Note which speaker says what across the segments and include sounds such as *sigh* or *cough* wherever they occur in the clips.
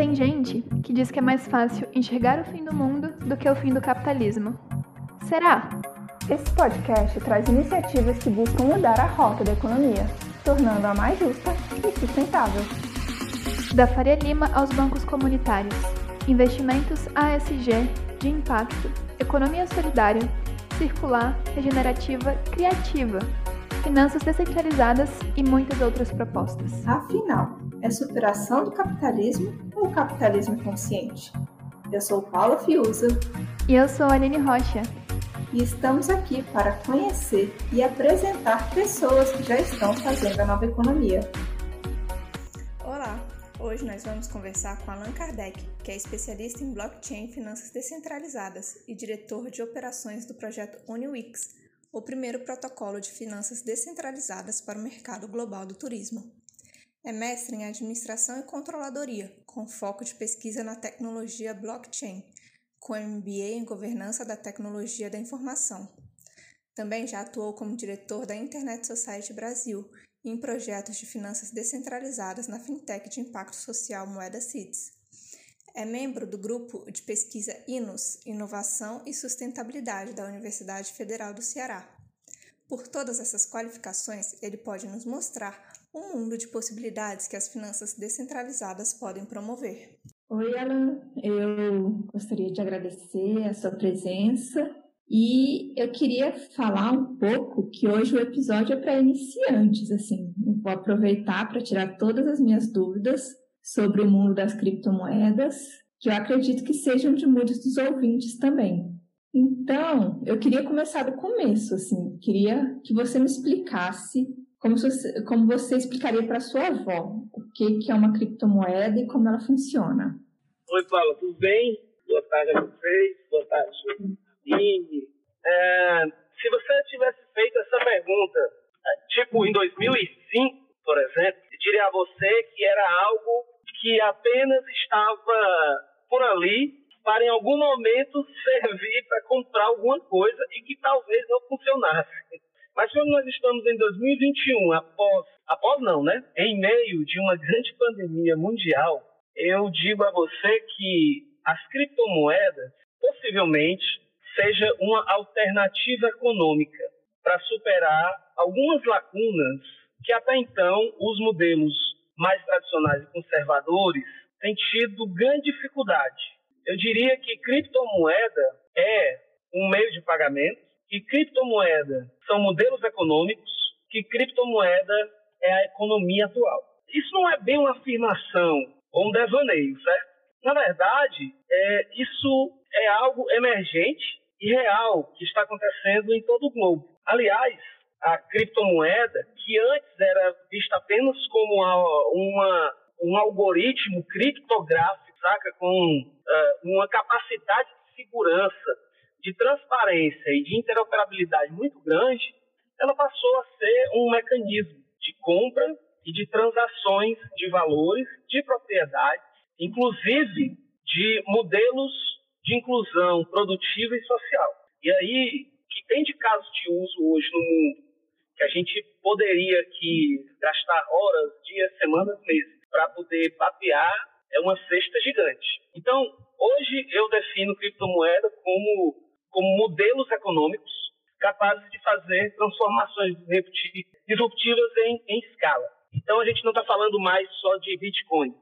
Speaker 1: Tem gente que diz que é mais fácil enxergar o fim do mundo do que o fim do capitalismo. Será?
Speaker 2: Esse podcast traz iniciativas que buscam mudar a rota da economia, tornando-a mais justa e sustentável.
Speaker 1: Da Faria Lima aos bancos comunitários, investimentos ASG, de impacto, economia solidária, circular, regenerativa, criativa, finanças descentralizadas e muitas outras propostas.
Speaker 2: Afinal, é superação do capitalismo ou capitalismo consciente? Eu sou Paula Fiuza.
Speaker 1: E eu sou a Aline Rocha.
Speaker 2: E estamos aqui para conhecer e apresentar pessoas que já estão fazendo a nova economia.
Speaker 3: Olá! Hoje nós vamos conversar com Allan Kardec, que é especialista em blockchain e finanças descentralizadas e diretor de operações do projeto UniWix, o primeiro protocolo de finanças descentralizadas para o mercado global do turismo. É mestre em administração e controladoria, com foco de pesquisa na tecnologia blockchain, com MBA em governança da tecnologia da informação. Também já atuou como diretor da Internet Society Brasil e em projetos de finanças descentralizadas na fintech de impacto social Moeda Cities. É membro do grupo de pesquisa INUS, Inovação e Sustentabilidade da Universidade Federal do Ceará. Por todas essas qualificações, ele pode nos mostrar um mundo de possibilidades que as finanças descentralizadas podem promover.
Speaker 2: Oi, Alan. Eu gostaria de agradecer a sua presença e eu queria falar um pouco que hoje o episódio é para iniciantes, assim. Eu vou aproveitar para tirar todas as minhas dúvidas sobre o mundo das criptomoedas, que eu acredito que sejam de muitos dos ouvintes também. Então, eu queria começar do começo, assim. Queria que você me explicasse como você, como você explicaria para sua avó o que, que é uma criptomoeda e como ela funciona?
Speaker 4: Oi, Paula, tudo bem? Boa tarde a vocês, boa tarde, Aline. É, se você tivesse feito essa pergunta, é, tipo em 2005, por exemplo, eu diria a você que era algo que apenas estava por ali para em algum momento servir para comprar alguma coisa e que talvez não funcionasse. Mas quando nós estamos em 2021, após, após não, né? Em meio de uma grande pandemia mundial, eu digo a você que as criptomoedas possivelmente seja uma alternativa econômica para superar algumas lacunas que até então os modelos mais tradicionais e conservadores têm tido grande dificuldade. Eu diria que criptomoeda é um meio de pagamento que criptomoeda são modelos econômicos, que criptomoeda é a economia atual. Isso não é bem uma afirmação ou um devaneio, certo? Na verdade, é, isso é algo emergente e real que está acontecendo em todo o globo. Aliás, a criptomoeda, que antes era vista apenas como uma, um algoritmo criptográfico, saca, com uh, uma capacidade de segurança de transparência e de interoperabilidade muito grande, ela passou a ser um mecanismo de compra e de transações de valores, de propriedade, inclusive de modelos de inclusão produtiva e social. E aí, que tem de casos de uso hoje no mundo, que a gente poderia aqui gastar horas, dias, semanas, meses, para poder papear, é uma cesta gigante. Então, hoje eu defino criptomoeda como como modelos econômicos capazes de fazer transformações disruptivas em, em escala. Então, a gente não está falando mais só de Bitcoin,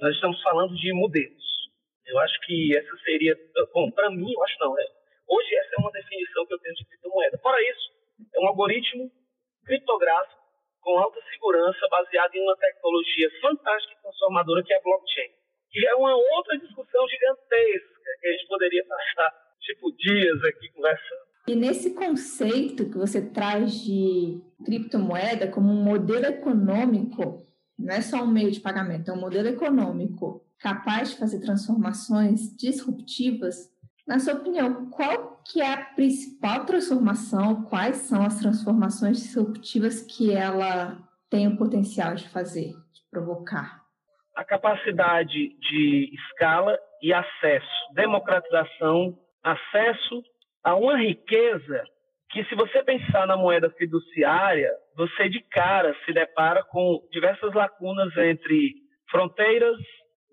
Speaker 4: nós estamos falando de modelos. Eu acho que essa seria, bom, para mim, eu acho não, é, hoje essa é uma definição que eu tenho de criptomoeda. Fora isso, é um algoritmo criptográfico com alta segurança, baseado em uma tecnologia fantástica e transformadora que é a blockchain. Que é uma outra discussão gigantesca que a gente poderia *laughs* passar tipo dias aqui conversando.
Speaker 2: E nesse conceito que você traz de criptomoeda como um modelo econômico, não é só um meio de pagamento, é um modelo econômico capaz de fazer transformações disruptivas. Na sua opinião, qual que é a principal transformação? Quais são as transformações disruptivas que ela tem o potencial de fazer, de provocar?
Speaker 4: A capacidade de escala e acesso, democratização acesso a uma riqueza que, se você pensar na moeda fiduciária, você de cara se depara com diversas lacunas entre fronteiras,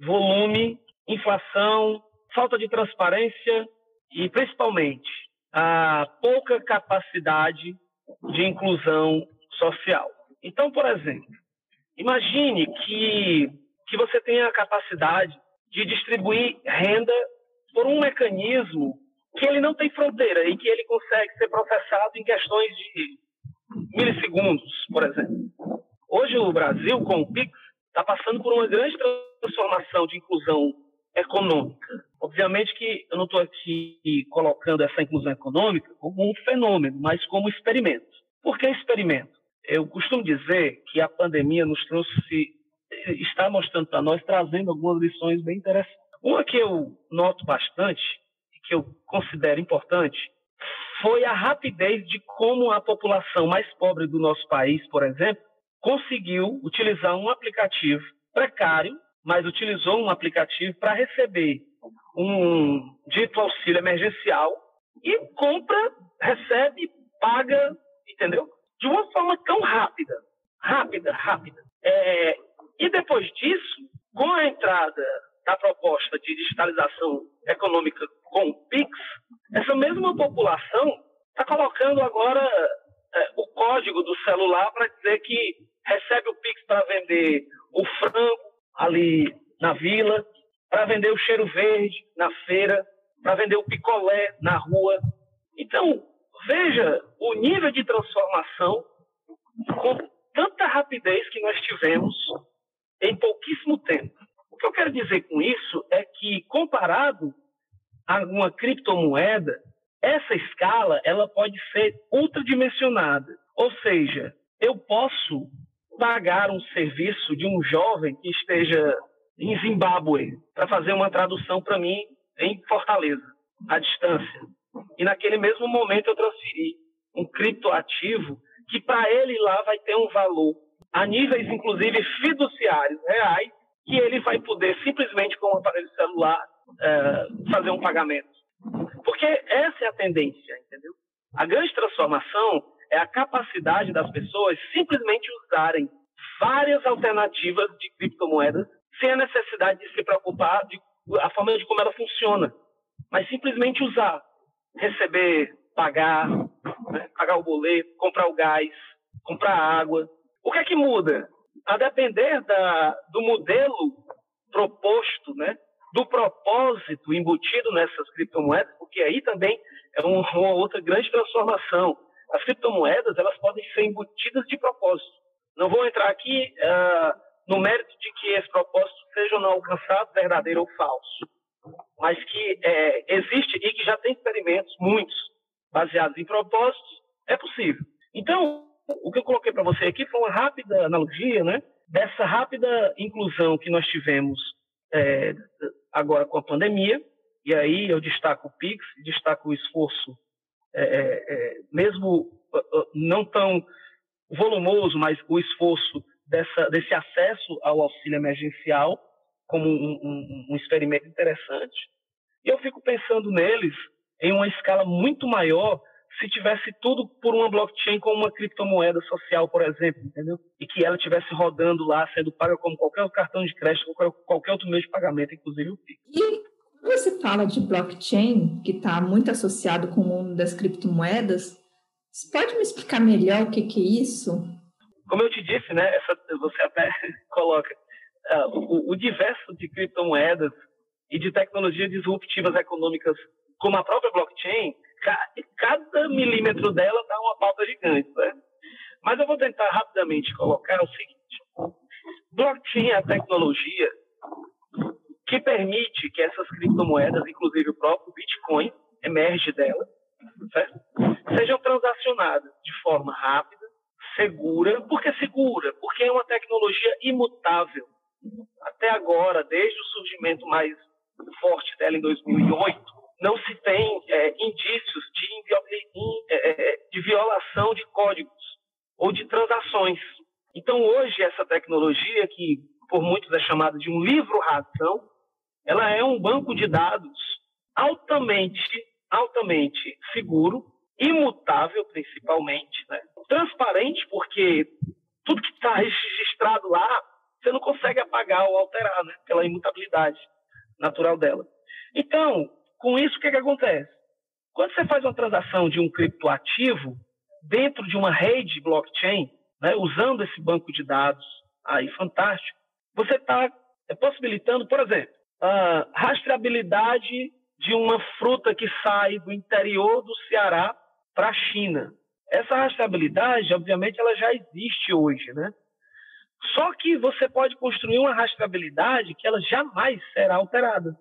Speaker 4: volume, inflação, falta de transparência e, principalmente, a pouca capacidade de inclusão social. Então, por exemplo, imagine que, que você tenha a capacidade de distribuir renda por um mecanismo que ele não tem fronteira e que ele consegue ser processado em questões de milissegundos, por exemplo. Hoje o Brasil, com o PIX, está passando por uma grande transformação de inclusão econômica. Obviamente que eu não estou aqui colocando essa inclusão econômica como um fenômeno, mas como experimento. Por que experimento? Eu costumo dizer que a pandemia nos trouxe, está mostrando para nós, trazendo algumas lições bem interessantes. Uma que eu noto bastante, que eu considero importante, foi a rapidez de como a população mais pobre do nosso país, por exemplo, conseguiu utilizar um aplicativo precário, mas utilizou um aplicativo para receber um dito auxílio emergencial e compra, recebe, paga, entendeu? De uma forma tão rápida, rápida, rápida. É, e depois disso, com a entrada da proposta de digitalização econômica com o PIX, essa mesma população está colocando agora é, o código do celular para dizer que recebe o Pix para vender o frango ali na vila, para vender o cheiro verde na feira, para vender o picolé na rua. Então, veja o nível de transformação com tanta rapidez que nós tivemos em pouquíssimo tempo. Que eu quero dizer com isso é que, comparado a uma criptomoeda, essa escala ela pode ser ultradimensionada. Ou seja, eu posso pagar um serviço de um jovem que esteja em Zimbábue para fazer uma tradução para mim em Fortaleza, à distância. E naquele mesmo momento eu transferi um criptoativo que para ele lá vai ter um valor a níveis inclusive fiduciários reais que ele vai poder simplesmente com um aparelho celular é, fazer um pagamento. Porque essa é a tendência, entendeu? A grande transformação é a capacidade das pessoas simplesmente usarem várias alternativas de criptomoedas sem a necessidade de se preocupar de a forma de como ela funciona, mas simplesmente usar, receber, pagar, né? pagar o boleto, comprar o gás, comprar água. O que é que muda? A depender da, do modelo proposto, né? do propósito embutido nessas criptomoedas, porque aí também é uma outra grande transformação. As criptomoedas elas podem ser embutidas de propósito. Não vou entrar aqui uh, no mérito de que esse propósito seja ou não alcançado, verdadeiro ou falso, mas que é, existe e que já tem experimentos, muitos, baseados em propósitos, é possível. Então, o que eu coloquei para você aqui foi uma rápida analogia, né, dessa rápida inclusão que nós tivemos é, agora com a pandemia, e aí eu destaco o PIX, destaco o esforço é, é, é, mesmo não tão volumoso, mas o esforço dessa, desse acesso ao auxílio emergencial como um, um, um experimento interessante. E eu fico pensando neles em uma escala muito maior se tivesse tudo por uma blockchain com uma criptomoeda social, por exemplo, entendeu? E que ela estivesse rodando lá, sendo paga como qualquer cartão de crédito, qualquer, qualquer outro meio de pagamento, inclusive o PIX.
Speaker 2: E você fala de blockchain, que está muito associado com o mundo das criptomoedas, você pode me explicar melhor o que, que é isso?
Speaker 4: Como eu te disse, né, essa, você até *laughs* coloca uh, o, o diverso de criptomoedas e de tecnologias disruptivas econômicas, como a própria blockchain, cada milímetro dela dá uma pauta gigante. Né? Mas eu vou tentar rapidamente colocar o seguinte: blockchain é a tecnologia que permite que essas criptomoedas, inclusive o próprio Bitcoin, emerge dela, certo? sejam transacionadas de forma rápida, segura. Por que segura? Porque é uma tecnologia imutável. Até agora, desde o surgimento mais forte dela em 2008, não se tem é, indícios de, é, é, de violação de códigos ou de transações. Então, hoje, essa tecnologia, que por muitos é chamada de um livro-razão, ela é um banco de dados altamente, altamente seguro, imutável principalmente, né? transparente, porque tudo que está registrado lá você não consegue apagar ou alterar, né? Pela imutabilidade natural dela. Então, com isso, o que, que acontece? Quando você faz uma transação de um criptoativo dentro de uma rede blockchain, né, usando esse banco de dados aí fantástico, você está é, possibilitando, por exemplo, a rastreabilidade de uma fruta que sai do interior do Ceará para a China. Essa rastreabilidade, obviamente, ela já existe hoje, né? Só que você pode construir uma rastreabilidade que ela jamais será alterada,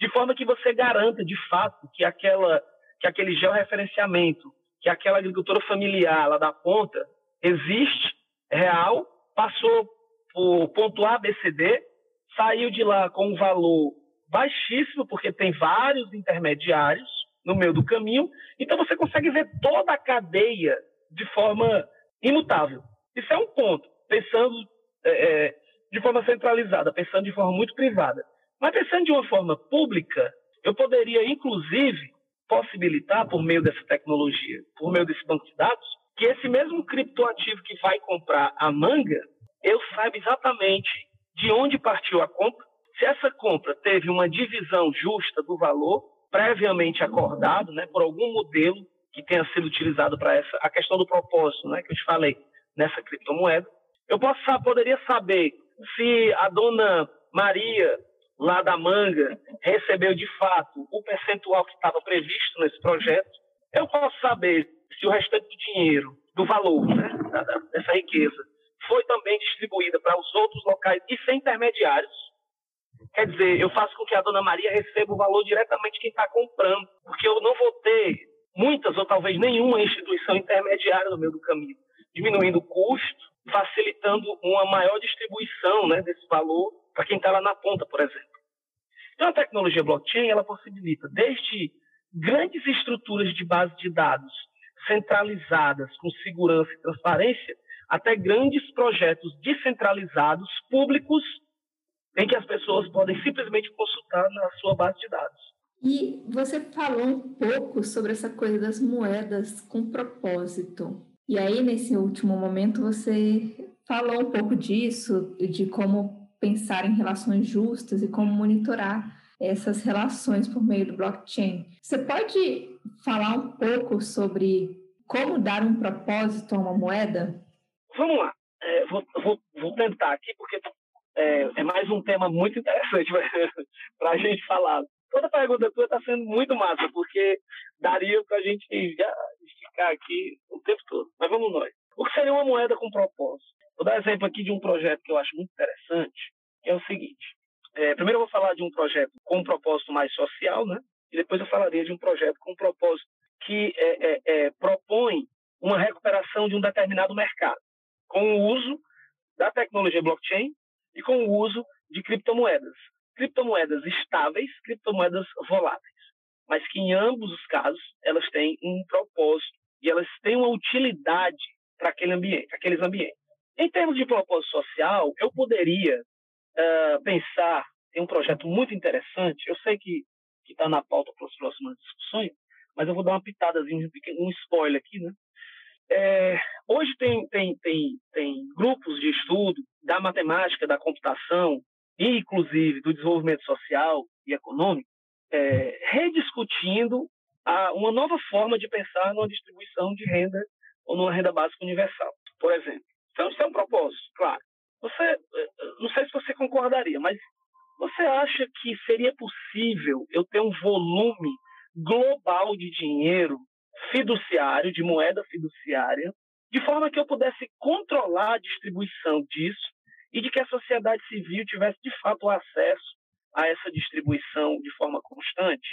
Speaker 4: de forma que você garanta, de fato, que aquela que aquele georreferenciamento, que aquela agricultura familiar lá da ponta existe, real, passou por ponto A, B, C, D, saiu de lá com um valor baixíssimo, porque tem vários intermediários no meio do caminho, então você consegue ver toda a cadeia de forma imutável. Isso é um ponto, pensando é, é, de forma centralizada, pensando de forma muito privada. Mas pensando de uma forma pública, eu poderia, inclusive, possibilitar, por meio dessa tecnologia, por meio desse banco de dados, que esse mesmo criptoativo que vai comprar a manga, eu saiba exatamente de onde partiu a compra, se essa compra teve uma divisão justa do valor, previamente acordado, né, por algum modelo que tenha sido utilizado para essa a questão do propósito, né, que eu te falei nessa criptomoeda, eu posso poderia saber se a dona Maria lá da Manga recebeu de fato o percentual que estava previsto nesse projeto. Eu posso saber se o restante do dinheiro, do valor, né, dessa riqueza, foi também distribuída para os outros locais e sem intermediários. Quer dizer, eu faço com que a dona Maria receba o valor diretamente quem está comprando, porque eu não vou ter muitas ou talvez nenhuma instituição intermediária no meio do caminho, diminuindo o custo, facilitando uma maior distribuição né, desse valor para quem está lá na ponta, por exemplo. Então, a tecnologia blockchain ela possibilita desde grandes estruturas de base de dados centralizadas com segurança e transparência até grandes projetos descentralizados, públicos, em que as pessoas podem simplesmente consultar na sua base de dados.
Speaker 2: E você falou um pouco sobre essa coisa das moedas com propósito. E aí, nesse último momento, você falou um pouco disso, de como pensar em relações justas e como monitorar essas relações por meio do blockchain. Você pode falar um pouco sobre como dar um propósito a uma moeda?
Speaker 4: Vamos lá. É, vou, vou, vou, tentar aqui, porque é, é, mais um tema muito interessante *laughs* para a gente falar. Toda pergunta tua está sendo muito massa, porque daria para a gente já esticar aqui o tempo todo. Mas vamos nós. O que seria uma moeda com propósito? Vou dar exemplo aqui de um projeto que eu acho muito interessante, que é o seguinte. É, primeiro eu vou falar de um projeto com um propósito mais social, né? E depois eu falaria de um projeto com um propósito que é, é, é propõe uma recuperação de um determinado mercado com o uso da tecnologia blockchain e com o uso de criptomoedas. Criptomoedas estáveis, criptomoedas voláteis, mas que em ambos os casos elas têm um propósito e elas têm uma utilidade para aquele ambiente, aqueles ambientes. Em termos de propósito social, eu poderia uh, pensar em um projeto muito interessante. Eu sei que está na pauta para as próximas discussões, mas eu vou dar uma pitadazinha, um spoiler aqui, né? É, hoje tem, tem, tem, tem grupos de estudo da matemática, da computação, e inclusive do desenvolvimento social e econômico, é, rediscutindo a, uma nova forma de pensar numa distribuição de renda ou numa renda básica universal, por exemplo. Então, isso é um propósito, claro. Você, é, não sei se você concordaria, mas você acha que seria possível eu ter um volume global de dinheiro fiduciário, de moeda fiduciária, de forma que eu pudesse controlar a distribuição disso e de que a sociedade civil tivesse de fato acesso a essa distribuição de forma constante.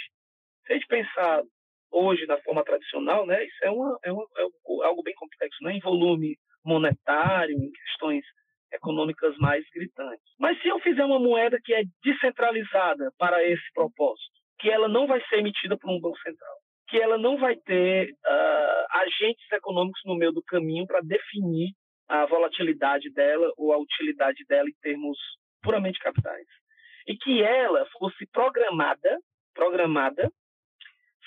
Speaker 4: Se a gente pensar hoje na forma tradicional, né, isso é, uma, é, uma, é algo bem complexo, né, em volume monetário, em questões econômicas mais gritantes. Mas se eu fizer uma moeda que é descentralizada para esse propósito, que ela não vai ser emitida por um banco central, que ela não vai ter uh, agentes econômicos no meio do caminho para definir a volatilidade dela ou a utilidade dela em termos puramente capitais. E que ela fosse programada, programada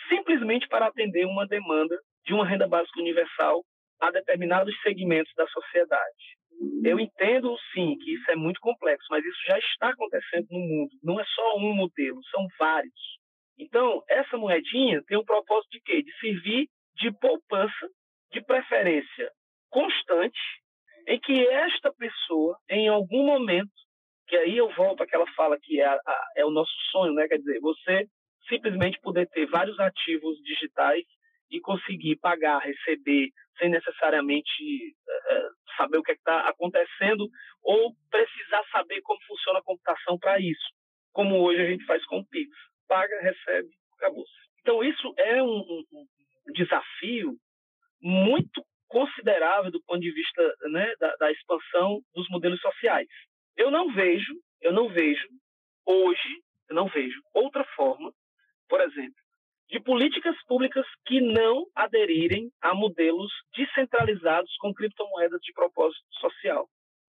Speaker 4: simplesmente para atender uma demanda de uma renda básica universal a determinados segmentos da sociedade. Eu entendo, sim, que isso é muito complexo, mas isso já está acontecendo no mundo. Não é só um modelo, são vários. Então, essa moedinha tem um propósito de quê? De servir de poupança, de preferência constante, em que esta pessoa, em algum momento, que aí eu volto àquela fala que é, a, é o nosso sonho, né? Quer dizer, você simplesmente poder ter vários ativos digitais e conseguir pagar, receber, sem necessariamente uh, saber o que é está acontecendo ou precisar saber como funciona a computação para isso, como hoje a gente faz com o Pix. Paga, recebe, acabou. Então, isso é um, um, um desafio muito considerável do ponto de vista né, da, da expansão dos modelos sociais. Eu não vejo, eu não vejo hoje, eu não vejo outra forma, por exemplo, de políticas públicas que não aderirem a modelos descentralizados com criptomoedas de propósito social,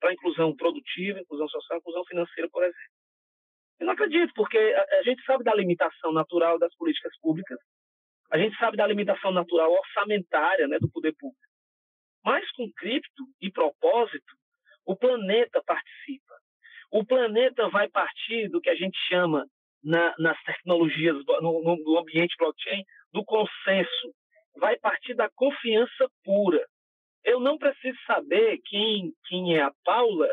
Speaker 4: para inclusão produtiva, inclusão social, inclusão financeira, por exemplo. Eu não acredito, porque a, gente sabe da limitação natural das políticas públicas, a gente sabe da limitação natural orçamentária né, do poder público. Mas com cripto e propósito, o planeta participa. O planeta vai partir do que a gente chama na, nas tecnologias, no, no ambiente blockchain, do consenso. Vai partir da confiança pura. Eu não preciso saber quem, quem é a Paula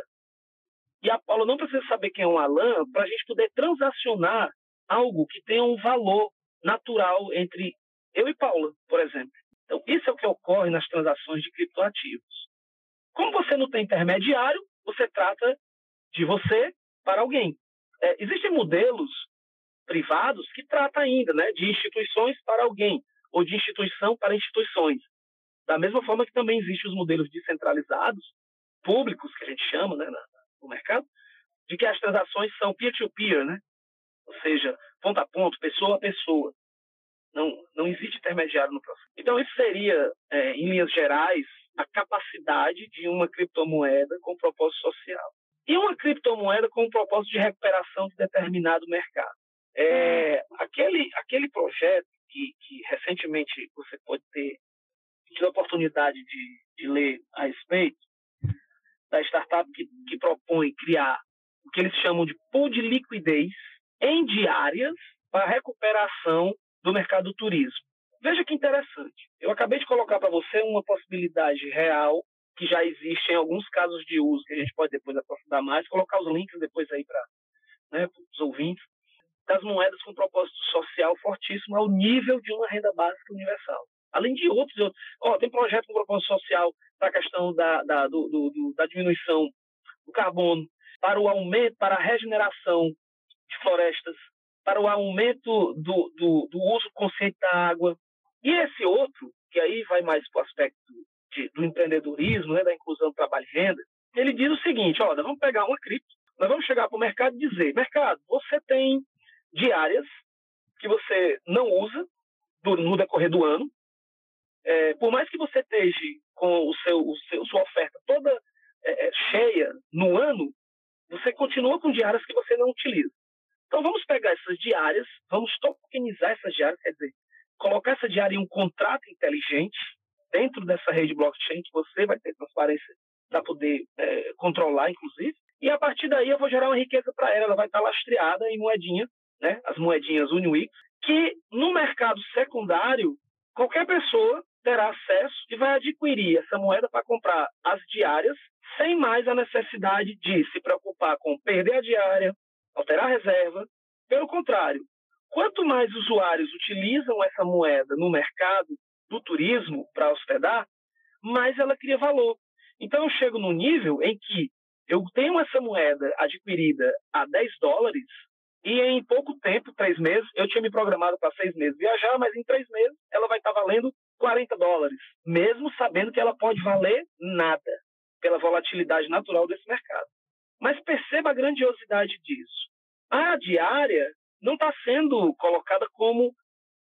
Speaker 4: e a Paula não precisa saber quem é o Alan para a gente poder transacionar algo que tenha um valor natural entre eu e Paula, por exemplo. Então, isso é o que ocorre nas transações de criptoativos. Como você não tem intermediário, você trata de você para alguém. É, existem modelos privados que tratam ainda né, de instituições para alguém, ou de instituição para instituições. Da mesma forma que também existem os modelos descentralizados, públicos, que a gente chama né, no mercado, de que as transações são peer-to-peer, -peer, né? ou seja, ponto a ponto, pessoa a pessoa. Não, não existe intermediário no processo. Então, isso seria, é, em linhas gerais, a capacidade de uma criptomoeda com propósito social. E uma criptomoeda com propósito de recuperação de determinado mercado. É, aquele, aquele projeto que, que, recentemente você pode ter tido a oportunidade de, de ler a respeito, da startup que, que propõe criar o que eles chamam de pool de liquidez em diárias para recuperação do mercado do turismo. Veja que interessante. Eu acabei de colocar para você uma possibilidade real que já existe em alguns casos de uso, que a gente pode depois aprofundar mais, colocar os links depois aí para né, os ouvintes, das moedas com propósito social fortíssimo ao nível de uma renda básica universal. Além de outros, outros. Oh, tem projeto com propósito social para a questão da, da, do, do, da diminuição do carbono, para o aumento, para a regeneração de florestas, para o aumento do, do, do uso consciente da água. E esse outro, que aí vai mais para o aspecto de, do empreendedorismo, né, da inclusão do trabalho e renda, ele diz o seguinte, olha, vamos pegar uma cripto, nós vamos chegar para o mercado e dizer, mercado, você tem diárias que você não usa no decorrer do ano, é, por mais que você esteja com o seu, o seu sua oferta toda é, é, cheia no ano, você continua com diárias que você não utiliza. Então vamos pegar essas diárias, vamos tokenizar essas diárias, quer dizer, colocar essa diária em um contrato inteligente dentro dessa rede blockchain que você vai ter transparência para poder é, controlar, inclusive. E a partir daí eu vou gerar uma riqueza para ela, ela vai estar lastreada em moedinha, né, as moedinhas Uniwix, que no mercado secundário qualquer pessoa terá acesso e vai adquirir essa moeda para comprar as diárias sem mais a necessidade de se preocupar com perder a diária, alterar a reserva. Pelo contrário, quanto mais usuários utilizam essa moeda no mercado do turismo para hospedar, mais ela cria valor. Então eu chego no nível em que eu tenho essa moeda adquirida a 10 dólares e em pouco tempo, três meses, eu tinha me programado para seis meses viajar, mas em três meses ela vai estar tá valendo 40 dólares, mesmo sabendo que ela pode valer nada pela volatilidade natural desse mercado. Mas perceba a grandiosidade disso. A diária não está sendo colocada como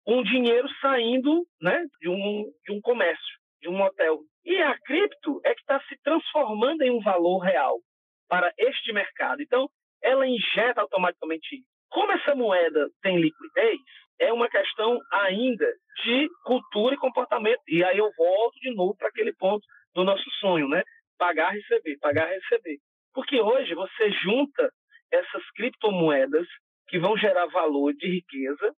Speaker 4: um dinheiro saindo né, de, um, de um comércio, de um hotel. E a cripto é que está se transformando em um valor real para este mercado. Então, ela injeta automaticamente isso. Como essa moeda tem liquidez, é uma questão ainda de cultura e comportamento. E aí eu volto de novo para aquele ponto do nosso sonho, né? pagar, receber, pagar, receber. Porque hoje você junta essas criptomoedas que vão gerar valor de riqueza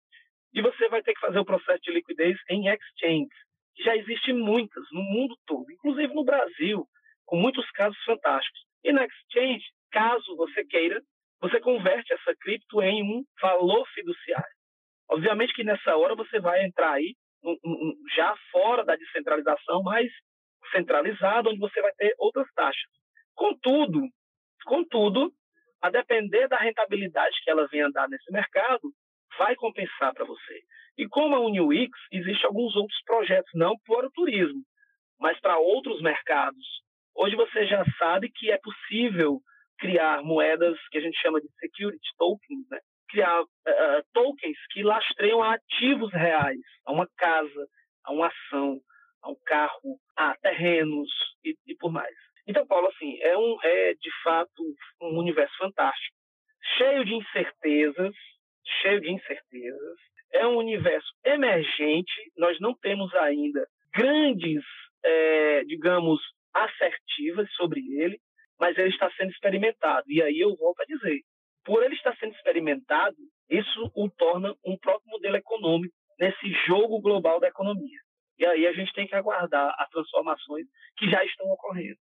Speaker 4: e você vai ter que fazer o processo de liquidez em exchange, já existem muitas no mundo todo, inclusive no Brasil, com muitos casos fantásticos. E na exchange, caso você queira, você converte essa cripto em um valor fiduciário. Obviamente que nessa hora você vai entrar aí já fora da descentralização, mas centralizado, onde você vai ter outras taxas. Contudo, contudo, a depender da rentabilidade que ela venha dar nesse mercado, vai compensar para você. E como a UniWix, existem alguns outros projetos, não para o turismo, mas para outros mercados. Hoje você já sabe que é possível criar moedas que a gente chama de security tokens, né? criar uh, tokens que lastreiam ativos reais, a uma casa, a uma ação, a um carro, a terrenos e, e por mais. Então, Paulo, assim, é, um, é de fato um universo fantástico, cheio de incertezas, cheio de incertezas. É um universo emergente, nós não temos ainda grandes, é, digamos, assertivas sobre ele, mas ele está sendo experimentado. E aí eu volto a dizer, por ele estar sendo experimentado, isso o torna um próprio modelo econômico nesse jogo global da economia. E aí a gente tem que aguardar as transformações que já estão ocorrendo.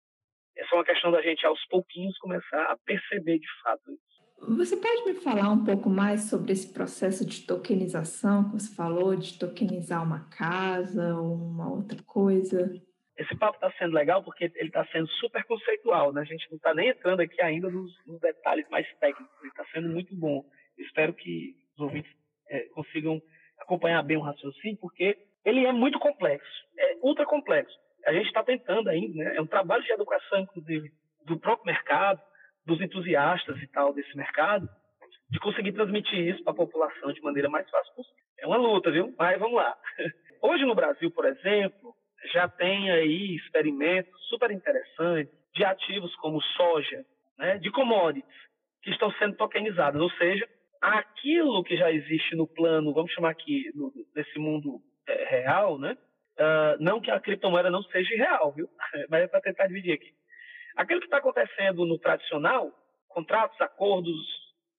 Speaker 4: Essa é uma questão da gente, aos pouquinhos, começar a perceber de fato isso.
Speaker 2: Você pode me falar um pouco mais sobre esse processo de tokenização que você falou, de tokenizar uma casa ou uma outra coisa?
Speaker 4: Esse papo está sendo legal porque ele está sendo super conceitual, né? A gente não está nem entrando aqui ainda nos, nos, detalhes mais técnicos. Ele está sendo muito bom. Espero que os ouvintes é, consigam acompanhar bem o raciocínio, porque ele é muito complexo, é ultra complexo. A gente está tentando ainda, né? É um trabalho de educação, inclusive, do próprio mercado, dos entusiastas e tal desse mercado, de conseguir transmitir isso para a população de maneira mais fácil possível. É uma luta, viu? Mas vamos lá. *laughs* Hoje no Brasil, por exemplo, já tem aí experimentos super interessantes de ativos como soja, né, de commodities, que estão sendo tokenizados, ou seja, aquilo que já existe no plano, vamos chamar aqui, no, nesse mundo é, real, né, Uh, não que a criptomoeda não seja real, viu? *laughs* Mas é para tentar dividir aqui. Aquilo que está acontecendo no tradicional, contratos, acordos,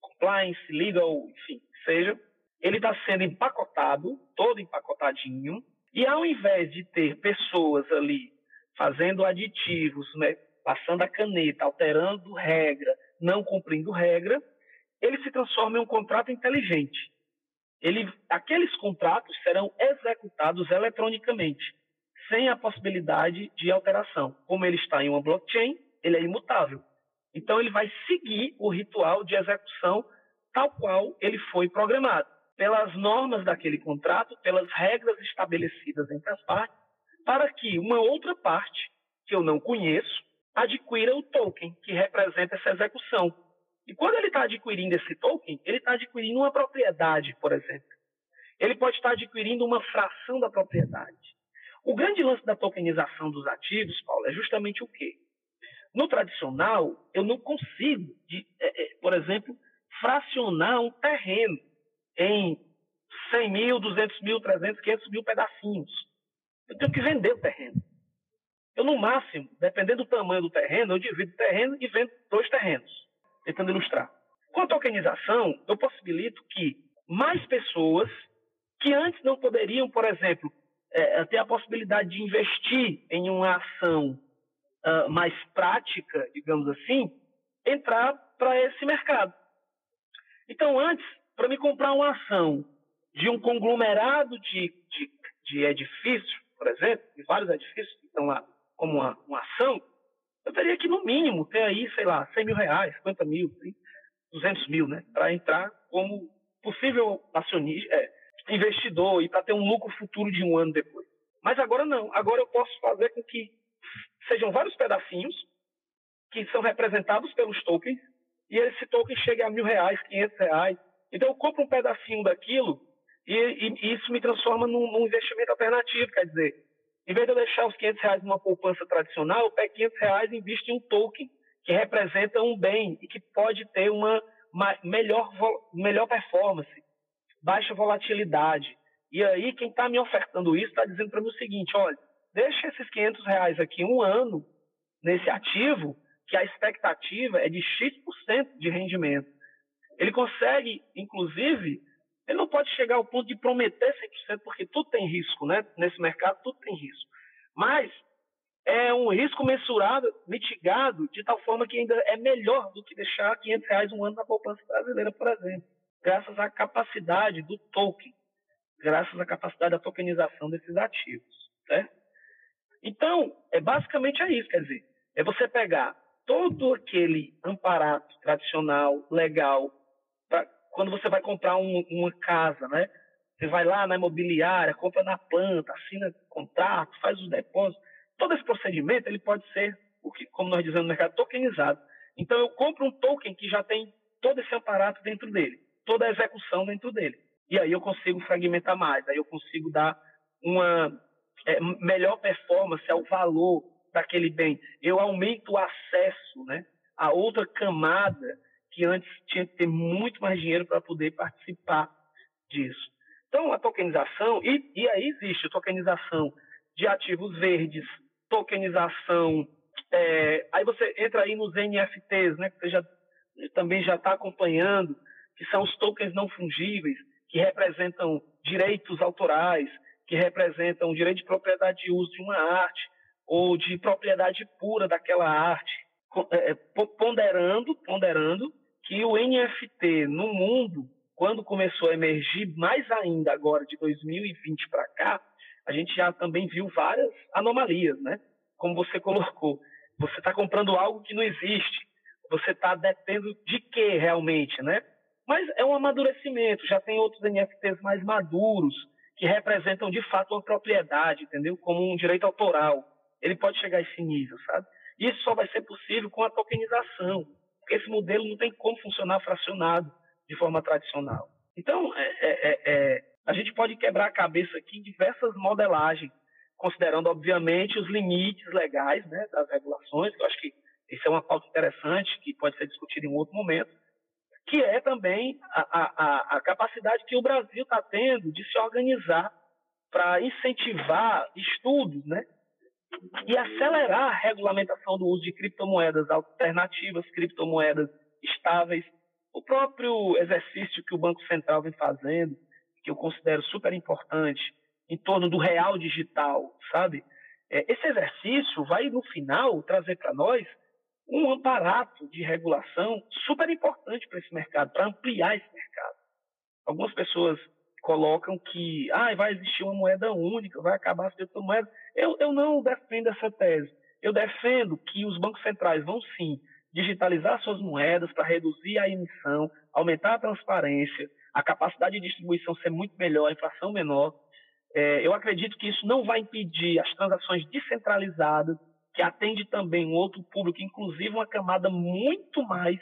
Speaker 4: compliance, legal, enfim, seja, ele está sendo empacotado, todo empacotadinho, e ao invés de ter pessoas ali fazendo aditivos, né, passando a caneta, alterando regra, não cumprindo regra, ele se transforma em um contrato inteligente ele, aqueles contratos serão executados eletronicamente, sem a possibilidade de alteração. Como ele está em uma blockchain, ele é imutável. Então, ele vai seguir o ritual de execução tal qual ele foi programado, pelas normas daquele contrato, pelas regras estabelecidas entre as partes, para que uma outra parte, que eu não conheço, adquira o token que representa essa execução. E quando ele está adquirindo esse token, ele está adquirindo uma propriedade, por exemplo. Ele pode estar adquirindo uma fração da propriedade. O grande lance da tokenização dos ativos, Paulo, é justamente o quê? No tradicional, eu não consigo, de, é, é, por exemplo, fracionar um terreno em 100 mil, 200 mil, 300, 500 mil pedacinhos. Eu tenho que vender o terreno. Eu, no máximo, dependendo do tamanho do terreno, eu divido o terreno e vendo dois terrenos tentando ilustrar. Com a tokenização, eu possibilito que mais pessoas que antes não poderiam, por exemplo, é, é ter a possibilidade de investir em uma ação uh, mais prática, digamos assim, entrar para esse mercado. Então, antes, para me comprar uma ação de um conglomerado de, de, de edifícios, por exemplo, de vários edifícios que estão lá como uma, uma ação, eu teria que, no mínimo, ter aí, sei lá, 100 mil reais, 50 mil, 200 mil, né? Para entrar como possível acionista, é, investidor e para ter um lucro futuro de um ano depois. Mas agora não. Agora eu posso fazer com que sejam vários pedacinhos que são representados pelos tokens e esse token chegue a mil reais, 500 reais. Então eu compro um pedacinho daquilo e, e, e isso me transforma num, num investimento alternativo. Quer dizer, em vez de eu deixar os 500 reais numa poupança tradicional, eu pego 500 reais e invisto em um token que representa um bem e que pode ter uma melhor, melhor performance, baixa volatilidade. E aí, quem está me ofertando isso está dizendo para mim o seguinte: olha, deixa esses 500 reais aqui um ano nesse ativo que a expectativa é de X% de rendimento. Ele consegue, inclusive, ele não pode chegar ao ponto de prometer 100%, porque tudo tem risco, né? Nesse mercado, tudo tem risco. Mas é um risco mensurado, mitigado, de tal forma que ainda é melhor do que deixar 500 reais um ano na poupança brasileira, por exemplo. Graças à capacidade do token, graças à capacidade da tokenização desses ativos. Certo? Então, é basicamente é isso, quer dizer, é você pegar todo aquele amparato tradicional, legal, quando você vai comprar um, uma casa, né? Você vai lá na imobiliária, compra na planta, assina contrato, faz os depósitos. Todo esse procedimento ele pode ser, como nós dizemos no mercado, tokenizado. Então eu compro um token que já tem todo esse aparato dentro dele, toda a execução dentro dele. E aí eu consigo fragmentar mais, aí eu consigo dar uma é, melhor performance ao valor daquele bem. Eu aumento o acesso né, a outra camada que antes tinha que ter muito mais dinheiro para poder participar disso. Então, a tokenização, e, e aí existe tokenização de ativos verdes, tokenização, é, aí você entra aí nos NFTs, né, que você já, também já está acompanhando, que são os tokens não fungíveis, que representam direitos autorais, que representam direito de propriedade de uso de uma arte, ou de propriedade pura daquela arte, é, é, ponderando, ponderando que o NFT no mundo, quando começou a emergir, mais ainda agora de 2020 para cá, a gente já também viu várias anomalias, né? Como você *laughs* colocou, você está comprando algo que não existe, você está detendo de quê realmente, né? Mas é um amadurecimento, já tem outros NFTs mais maduros, que representam de fato uma propriedade, entendeu? Como um direito autoral. Ele pode chegar a esse nível, sabe? Isso só vai ser possível com a tokenização, porque esse modelo não tem como funcionar fracionado de forma tradicional. Então, é, é, é, é a gente pode quebrar a cabeça aqui em diversas modelagens, considerando, obviamente, os limites legais né, das regulações, que eu acho que isso é uma pauta interessante, que pode ser discutida em um outro momento, que é também a, a, a capacidade que o Brasil está tendo de se organizar para incentivar estudos, né? E acelerar a regulamentação do uso de criptomoedas alternativas, criptomoedas estáveis. O próprio exercício que o Banco Central vem fazendo, que eu considero super importante, em torno do real digital, sabe? É, esse exercício vai, no final, trazer para nós um aparato de regulação super importante para esse mercado, para ampliar esse mercado. Algumas pessoas colocam que ah, vai existir uma moeda única, vai acabar as criptomoedas. Eu, eu não defendo essa tese. Eu defendo que os bancos centrais vão sim digitalizar suas moedas para reduzir a emissão, aumentar a transparência, a capacidade de distribuição ser muito melhor, a inflação menor. É, eu acredito que isso não vai impedir as transações descentralizadas, que atende também um outro público, inclusive uma camada muito mais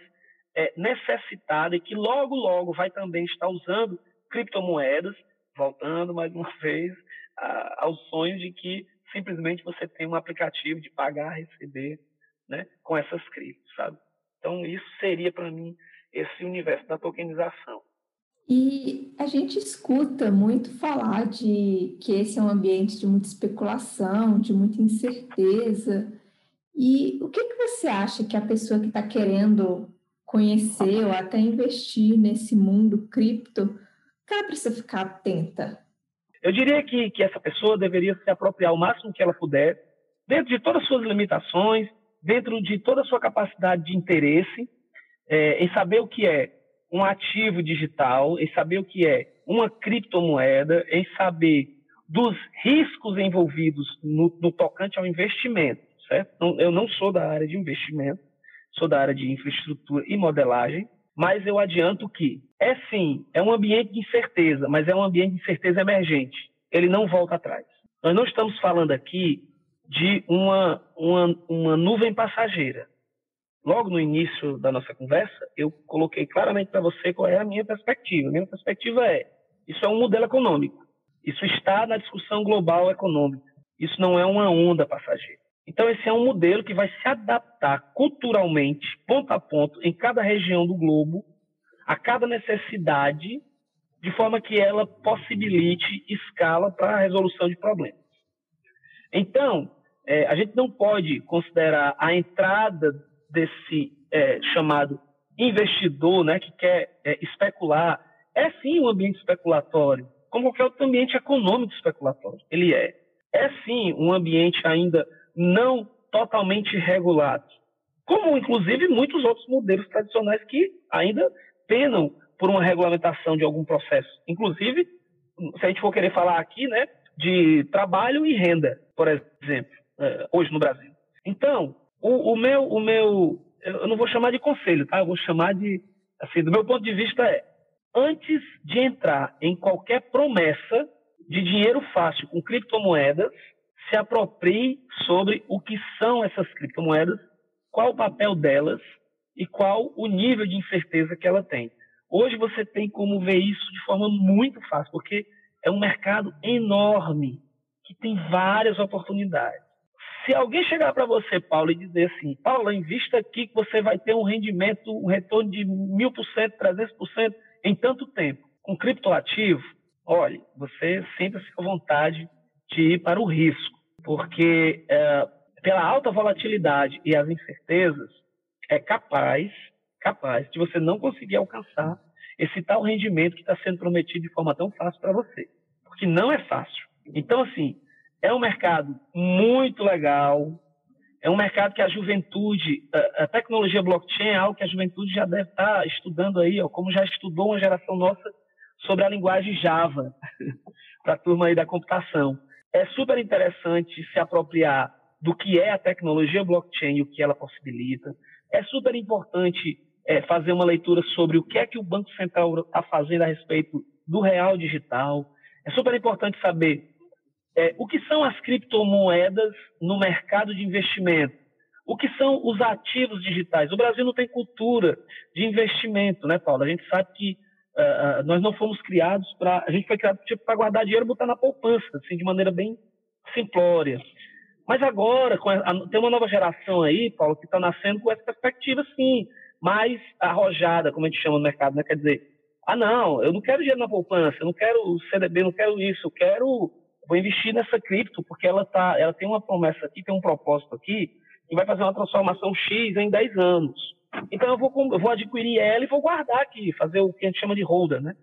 Speaker 4: é, necessitada e que logo, logo vai também estar usando criptomoedas, voltando mais uma *laughs* vez a, ao sonho de que simplesmente você tem um aplicativo de pagar, receber, né, com essas criptos, sabe? Então isso seria para mim esse universo da tokenização.
Speaker 2: E a gente escuta muito falar de que esse é um ambiente de muita especulação, de muita incerteza. E o que, que você acha que a pessoa que está querendo conhecer ou até investir nesse mundo cripto, ela precisa ficar atenta?
Speaker 4: Eu diria que, que essa pessoa deveria se apropriar o máximo que ela puder, dentro de todas as suas limitações, dentro de toda a sua capacidade de interesse, é, em saber o que é um ativo digital, em saber o que é uma criptomoeda, em saber dos riscos envolvidos no, no tocante ao investimento, certo? Eu não sou da área de investimento, sou da área de infraestrutura e modelagem, mas eu adianto que é sim, é um ambiente de incerteza, mas é um ambiente de incerteza emergente. Ele não volta atrás. Nós não estamos falando aqui de uma, uma, uma nuvem passageira logo no início da nossa conversa, eu coloquei claramente para você qual é a minha perspectiva. A minha perspectiva é: isso é um modelo econômico. Isso está na discussão global econômica. Isso não é uma onda passageira. Então, esse é um modelo que vai se adaptar culturalmente, ponto a ponto, em cada região do globo, a cada necessidade, de forma que ela possibilite escala para a resolução de problemas. Então, é, a gente não pode considerar a entrada desse é, chamado investidor, né, que quer é, especular, é sim um ambiente especulatório, como qualquer outro ambiente econômico especulatório. Ele é. É sim um ambiente ainda não totalmente regulado, como inclusive muitos outros modelos tradicionais que ainda penam por uma regulamentação de algum processo. Inclusive, se a gente for querer falar aqui, né, de trabalho e renda, por exemplo, é, hoje no Brasil. Então, o, o meu, o meu, eu não vou chamar de conselho, tá? Eu vou chamar de, assim, do meu ponto de vista é, antes de entrar em qualquer promessa de dinheiro fácil com criptomoedas, se aproprie sobre o que são essas criptomoedas, qual o papel delas e qual o nível de incerteza que ela tem. Hoje você tem como ver isso de forma muito fácil, porque é um mercado enorme que tem várias oportunidades. Se alguém chegar para você, Paulo, e dizer assim, Paulo, invista aqui que você vai ter um rendimento, um retorno de mil por cento, trezentos por cento em tanto tempo, com criptoativo, olhe, você sinta-se à vontade de ir para o risco, porque é, pela alta volatilidade e as incertezas, é capaz, capaz de você não conseguir alcançar esse tal rendimento que está sendo prometido de forma tão fácil para você, porque não é fácil. Então, assim, é um mercado muito legal, é um mercado que a juventude, a, tecnologia blockchain é algo que a juventude já deve estar tá estudando aí, ó, como já estudou uma geração nossa sobre a linguagem Java, *laughs* para a turma aí da computação. É super interessante se apropriar do que é a tecnologia blockchain e o que ela possibilita. É super importante é, fazer uma leitura sobre o que é que o Banco Central está fazendo a respeito do real digital. É super importante saber é, o que são as criptomoedas no mercado de investimento? O que são os ativos digitais? O Brasil não tem cultura de investimento, né, Paulo? A gente sabe que uh, nós não fomos criados para. A gente foi criado tipo, para guardar dinheiro e botar na poupança, assim, de maneira bem simplória. Mas agora, a, tem uma nova geração aí, Paulo, que está nascendo com essa perspectiva, sim, mais arrojada, como a gente chama no mercado, né? Quer dizer, ah, não, eu não quero dinheiro na poupança, eu não quero CDB, não quero isso, eu quero vou investir nessa cripto porque ela tá, ela tem uma promessa aqui, tem um propósito aqui que vai fazer uma transformação X em 10 anos. Então eu vou, vou adquirir ela e vou guardar aqui, fazer o que a gente chama de holder, né?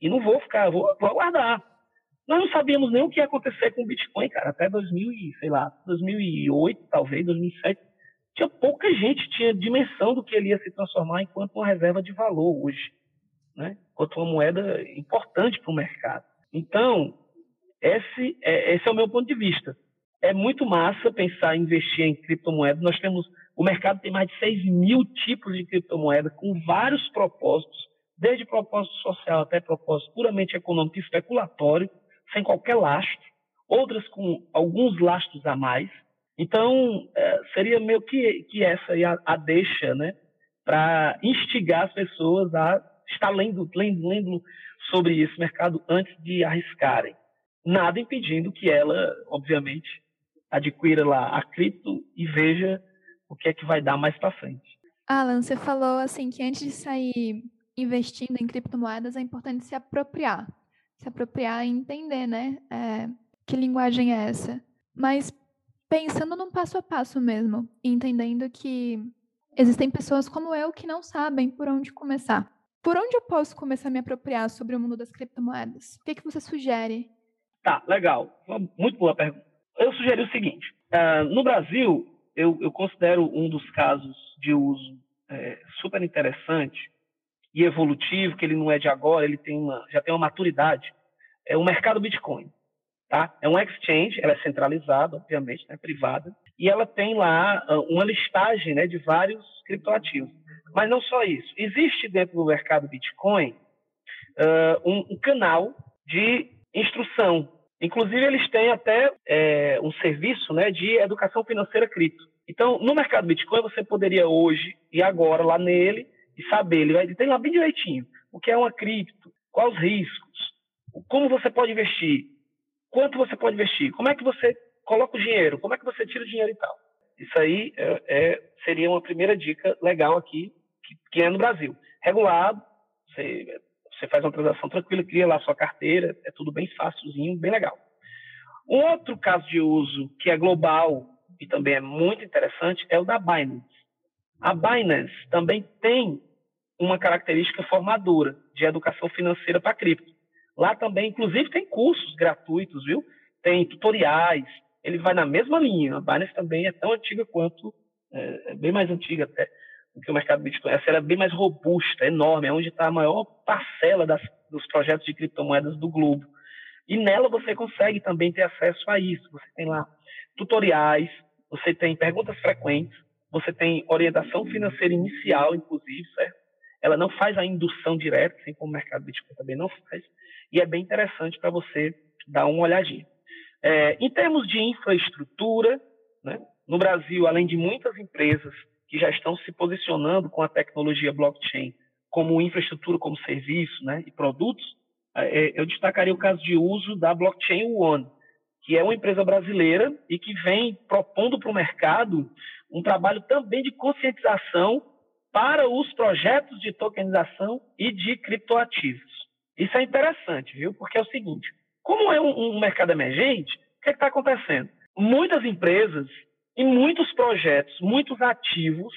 Speaker 4: E não vou ficar, vou, vou guardar. Nós não sabíamos nem o que ia acontecer com o Bitcoin, cara, até 2000 e, sei lá, 2008, talvez, 2007. Tinha pouca gente tinha dimensão do que ele ia se transformar enquanto uma reserva de valor hoje, né? Enquanto uma moeda importante para o mercado. Então, esse é, esse é o meu ponto de vista. É muito massa pensar em investir em criptomoedas. Nós temos, o mercado tem mais de 6 mil tipos de criptomoedas com vários propósitos, desde propósito social até propósito puramente econômico e especulatório, sem qualquer lastro, outras com alguns lastros a mais. Então, é, seria meio que, que essa aí a, a deixa, né, para instigar as pessoas a estar lendo, lendo, lendo sobre esse mercado antes de arriscarem nada impedindo que ela, obviamente, adquira lá a cripto e veja o que é que vai dar mais para frente.
Speaker 1: Alan, você falou assim que antes de sair investindo em criptomoedas é importante se apropriar, se apropriar e entender, né, é, que linguagem é essa. Mas pensando num passo a passo mesmo, entendendo que existem pessoas como eu que não sabem por onde começar. Por onde eu posso começar a me apropriar sobre o mundo das criptomoedas? O que, é que você sugere?
Speaker 4: Tá, legal. Muito boa pergunta. Eu sugeri o seguinte: uh, no Brasil, eu, eu, considero um dos casos de uso é, super interessante e evolutivo, que ele não é de agora, ele tem uma, já tem uma maturidade, é o mercado Bitcoin. Tá? É um exchange, ela é centralizada, obviamente, né, privada, e ela tem lá uh, uma listagem né, de vários criptoativos. Mas não só isso. Existe dentro do mercado Bitcoin uh, um, um canal de instrução. Inclusive, eles têm até é, um serviço né, de educação financeira cripto. Então, no mercado Bitcoin, você poderia hoje e agora lá nele e saber, ele, vai, ele tem lá bem direitinho o que é uma cripto, quais os riscos, como você pode investir, quanto você pode investir, como é que você coloca o dinheiro, como é que você tira o dinheiro e tal. Isso aí é, é, seria uma primeira dica legal aqui, que, que é no Brasil. Regulado, você você faz uma transação tranquila, cria lá a sua carteira, é tudo bem fácilzinho, bem legal. Um outro caso de uso que é global e também é muito interessante, é o da Binance. A Binance também tem uma característica formadora de educação financeira para cripto. Lá também, inclusive, tem cursos gratuitos, viu? Tem tutoriais. Ele vai na mesma linha. A Binance também é tão antiga quanto, é, é bem mais antiga até que o mercado Bitcoin. Era bem mais robusta, enorme, é onde está a maior parcela das, dos projetos de criptomoedas do globo. E nela você consegue também ter acesso a isso. Você tem lá tutoriais, você tem perguntas frequentes, você tem orientação financeira inicial, inclusive, certo? Ela não faz a indução direta, assim como o mercado Bitcoin também não faz, e é bem interessante para você dar uma olhadinha. É, em termos de infraestrutura, né, no Brasil, além de muitas empresas que já estão se posicionando com a tecnologia blockchain como infraestrutura, como serviço né, e produtos, é, eu destacaria o caso de uso da Blockchain One, que é uma empresa brasileira e que vem propondo para o mercado um trabalho também de conscientização para os projetos de tokenização e de criptoativos. Isso é interessante, viu? Porque é o seguinte: como é um, um mercado emergente, o que é está acontecendo? Muitas empresas e muitos projetos, muitos ativos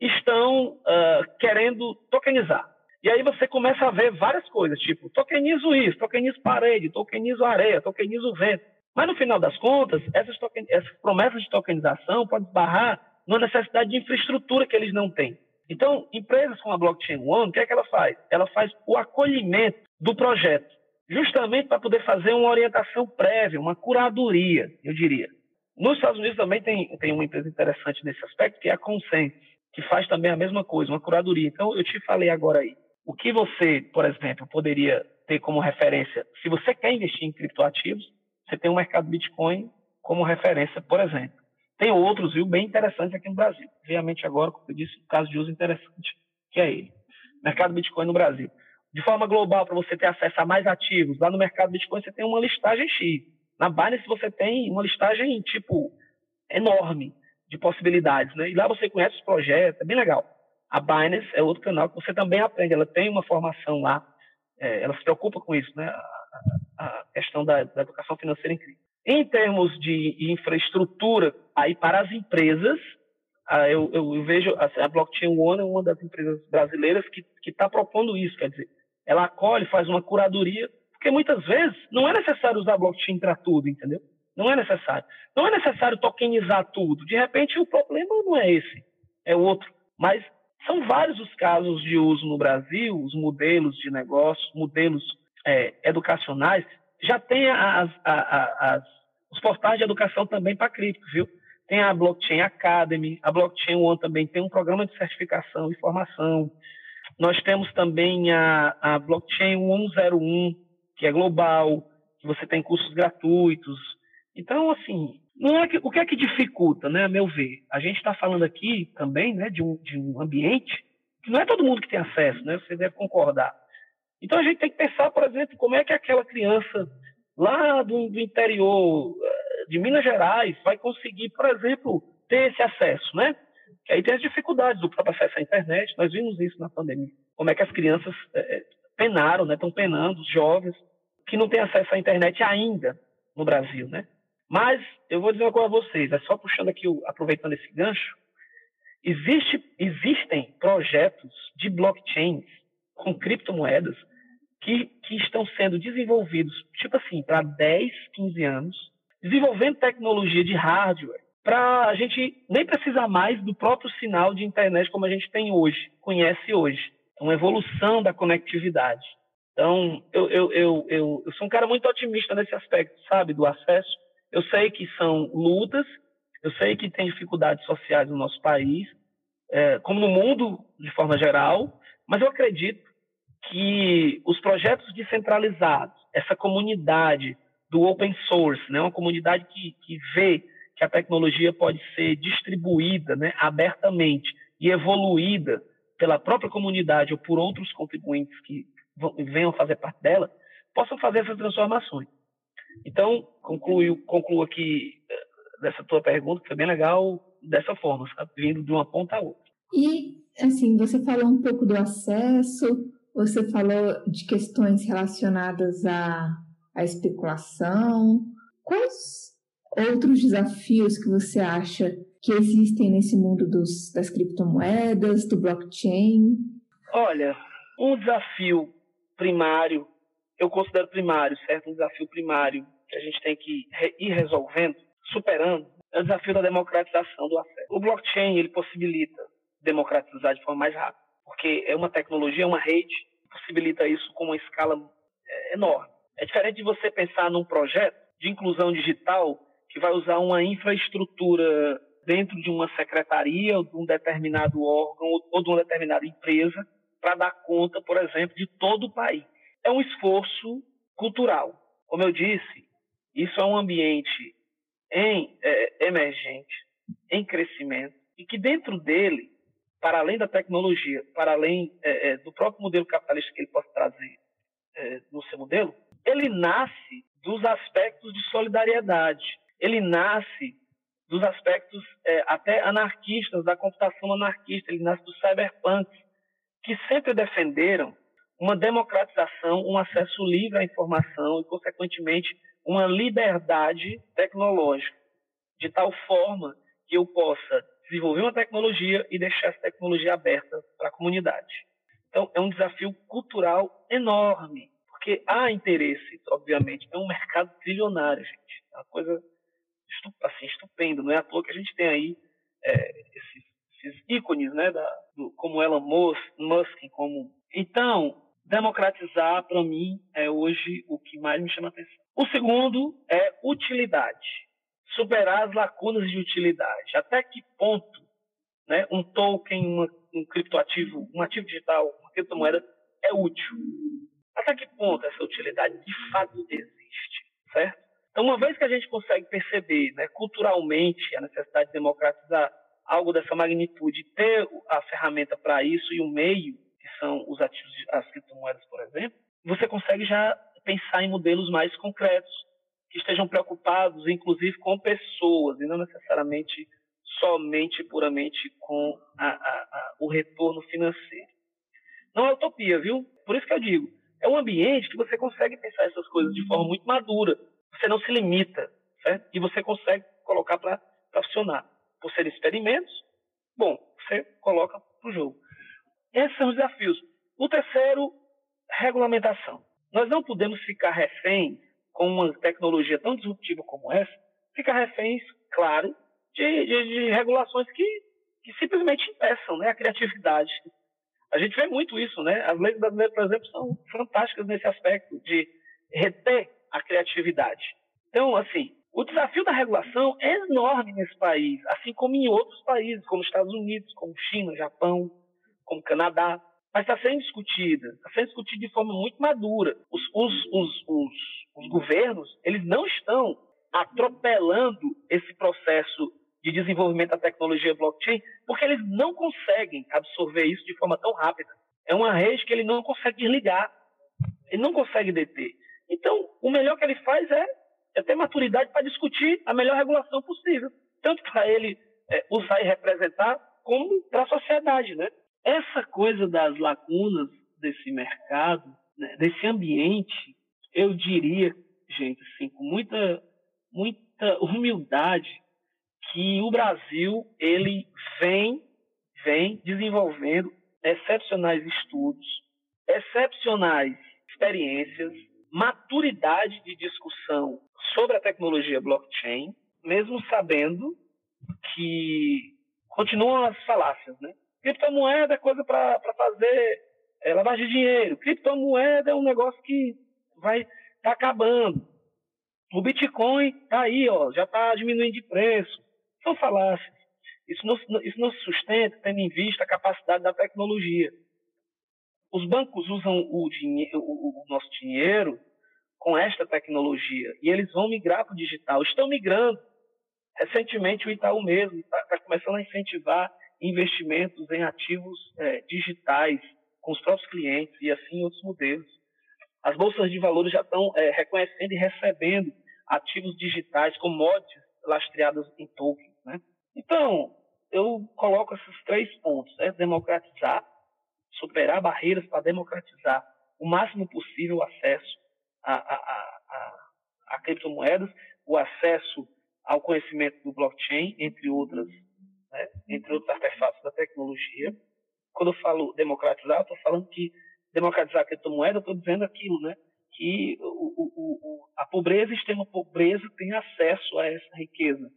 Speaker 4: estão uh, querendo tokenizar. E aí você começa a ver várias coisas, tipo, tokenizo isso, tokenizo parede, tokenizo areia, tokenizo vento. Mas no final das contas, essas, token, essas promessas de tokenização podem esbarrar na necessidade de infraestrutura que eles não têm. Então, empresas como a Blockchain One, o que é que ela faz? Ela faz o acolhimento do projeto, justamente para poder fazer uma orientação prévia, uma curadoria, eu diria. Nos Estados Unidos também tem, tem uma empresa interessante nesse aspecto, que é a Consent, que faz também a mesma coisa, uma curadoria. Então, eu te falei agora aí. O que você, por exemplo, poderia ter como referência, se você quer investir em criptoativos, você tem o mercado Bitcoin como referência, por exemplo. Tem outros, viu, bem interessantes aqui no Brasil. Obviamente agora, como eu disse, um caso de uso interessante, que é ele. Mercado Bitcoin no Brasil. De forma global, para você ter acesso a mais ativos, lá no mercado Bitcoin você tem uma listagem X. Na Binance você tem uma listagem, tipo, enorme de possibilidades, né? E lá você conhece os projetos, é bem legal. A Binance é outro canal que você também aprende, ela tem uma formação lá, é, ela se preocupa com isso, né? a questão da, da educação financeira em cripto. Em termos de infraestrutura, aí para as empresas, eu, eu, vejo a Blockchain One é uma das empresas brasileiras que está propondo isso, quer dizer, ela acolhe, faz uma curadoria, porque muitas vezes não é necessário usar blockchain para tudo, entendeu? Não é necessário. Não é necessário tokenizar tudo. De repente, o problema não é esse, é outro. Mas são vários os casos de uso no Brasil, os modelos de negócio, modelos é, educacionais, já tem as, as, os portais de educação também para cripto, viu? Tem a Blockchain Academy, a Blockchain One também tem um programa de certificação e formação. Nós temos também a, a Blockchain 101, que é global, que você tem cursos gratuitos. Então, assim, não é que, o que é que dificulta, né, a meu ver? A gente está falando aqui também né, de, um, de um ambiente que não é todo mundo que tem acesso, né? Você deve concordar. Então a gente tem que pensar, por exemplo, como é que aquela criança lá do, do interior eh, de Minas Gerais vai conseguir, por exemplo, ter esse acesso, né? Que aí tem as dificuldades do próprio acesso à internet. Nós vimos isso na pandemia. Como é que as crianças é, penaram, né? Estão penando, os jovens que não têm acesso à internet ainda no Brasil, né? Mas eu vou dizer uma coisa a vocês, é só puxando aqui, aproveitando esse gancho, existe, existem projetos de blockchains com criptomoedas que, que estão sendo desenvolvidos, tipo assim, para 10, 15 anos, desenvolvendo tecnologia de hardware para a gente nem precisar mais do próprio sinal de internet como a gente tem hoje, conhece hoje. Uma evolução da conectividade. Então, eu, eu, eu, eu, eu sou um cara muito otimista nesse aspecto, sabe, do acesso. Eu sei que são lutas, eu sei que tem dificuldades sociais no nosso país, é, como no mundo de forma geral, mas eu acredito que os projetos descentralizados, essa comunidade do open source, né, uma comunidade que, que vê que a tecnologia pode ser distribuída né, abertamente e evoluída pela própria comunidade ou por outros contribuintes que venham fazer parte dela, possam fazer essas transformações. Então, concluo, concluo aqui eh, dessa tua pergunta, que foi bem legal, dessa forma, sabe? vindo de uma ponta a outra.
Speaker 2: E, assim, você falou um pouco do acesso, você falou de questões relacionadas à, à especulação. Quais outros desafios que você acha que existem nesse mundo dos, das criptomoedas, do blockchain?
Speaker 4: Olha, um desafio primário, eu considero primário, certo? Um desafio primário que a gente tem que ir resolvendo, superando, é o desafio da democratização do acesso. O blockchain, ele possibilita democratizar de forma mais rápida, porque é uma tecnologia, é uma rede, possibilita isso com uma escala é, enorme. É diferente de você pensar num projeto de inclusão digital que vai usar uma infraestrutura dentro de uma secretaria ou de um determinado órgão ou de uma determinada empresa para dar conta, por exemplo, de todo o país. É um esforço cultural. Como eu disse, isso é um ambiente em é, emergente, em crescimento, e que dentro dele, para além da tecnologia, para além é, é, do próprio modelo capitalista que ele possa trazer é, no seu modelo, ele nasce dos aspectos de solidariedade, ele nasce dos aspectos é, até anarquistas, da computação anarquista, ele nasce dos cyberpunks, que sempre defenderam uma democratização, um acesso livre à informação e, consequentemente, uma liberdade tecnológica, de tal forma que eu possa desenvolver uma tecnologia e deixar essa tecnologia aberta para a comunidade. Então, é um desafio cultural enorme, porque há interesse, obviamente, é um mercado trilionário, gente. É uma coisa assim, estupenda. Não é à toa que a gente tem aí é, esses, esses, ícones, né, da, do, como Elon Musk, Musk, como... Então, democratizar, para mim, é hoje o que mais me chama atenção. O segundo é utilidade. Superar as lacunas de utilidade. Até que ponto né, um token, uma, um criptoativo, um ativo digital, uma criptomoeda é útil? Até que ponto essa utilidade de fato existe, certo? Então, uma vez que a gente consegue perceber né, culturalmente a necessidade de democratizar algo dessa magnitude, ter a ferramenta para isso e o meio, que são os ativos, as criptomoedas, por exemplo, você consegue já pensar em modelos mais concretos, que estejam preocupados, inclusive, com pessoas, e não necessariamente somente puramente com a, a, a, o retorno financeiro. Não é utopia, viu? Por isso que eu digo, é um ambiente que você consegue pensar essas coisas de forma muito madura você não se limita, certo? E você consegue colocar para funcionar. Por serem experimentos, bom, você coloca para o jogo. Esses são os desafios. O terceiro, regulamentação. Nós não podemos ficar reféns com uma tecnologia tão disruptiva como essa, ficar reféns, claro, de, de, de regulações que, que simplesmente impeçam né, a criatividade. A gente vê muito isso, né? As leis brasileiras, por exemplo, são fantásticas nesse aspecto de reter a criatividade. Então, assim, o desafio da regulação é enorme nesse país, assim como em outros países, como Estados Unidos, como China, Japão, como Canadá. Mas está sendo discutida, está sendo discutida de forma muito madura. Os, os, os, os, os governos, eles não estão atropelando esse processo de desenvolvimento da tecnologia blockchain, porque eles não conseguem absorver isso de forma tão rápida. É uma rede que ele não consegue desligar, ele não consegue deter. Então, o melhor que ele faz é, é ter maturidade para discutir a melhor regulação possível, tanto para ele é, usar e representar, como para a sociedade, né? Essa coisa das lacunas desse mercado, né, desse ambiente, eu diria, gente, assim, com muita, muita humildade, que o Brasil ele vem, vem desenvolvendo excepcionais estudos, excepcionais experiências, maturidade de discussão sobre a tecnologia blockchain, mesmo sabendo que continuam as falácias, né? Criptomoeda é coisa para fazer é, lavagem de dinheiro. Criptomoeda é um negócio que vai tá acabando. O Bitcoin tá aí, ó, já está diminuindo de preço. São falácias. Isso não, isso não se sustenta tendo em vista a capacidade da tecnologia. Os bancos usam o, dinheiro, o, o nosso dinheiro com esta tecnologia e eles vão migrar para o digital. Estão migrando. Recentemente, o Itaú mesmo está tá começando a incentivar investimentos em ativos é, digitais com os próprios clientes e assim outros modelos. As bolsas de valores já estão é, reconhecendo e recebendo ativos digitais, commodities lastreadas em tokens. Né? Então, eu coloco esses três pontos: é democratizar, superar barreiras para democratizar o máximo possível o acesso a, a, a, a criptomoedas, o acesso ao conhecimento do blockchain, entre outras, né, entre outros artefatos da tecnologia. Quando eu falo democratizar, eu estou falando que democratizar a criptomoeda, eu estou dizendo aquilo, né, que o, o, o, a pobreza, extrema pobreza, tem acesso a essa riqueza.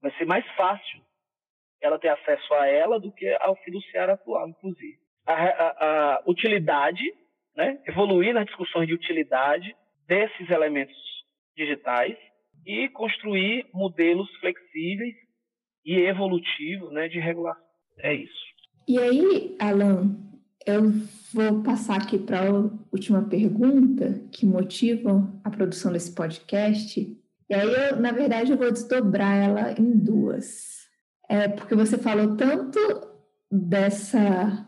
Speaker 4: Vai ser mais fácil ela ter acesso a ela do que ao fiduciário atual, inclusive. A, a, a utilidade, né, evoluir nas discussões de utilidade desses elementos digitais e construir modelos flexíveis e evolutivos né, de regulação. É isso.
Speaker 2: E aí, Alan, eu vou passar aqui para a última pergunta que motiva a produção desse podcast. E aí, eu, na verdade, eu vou desdobrar ela em duas. É porque você falou tanto dessa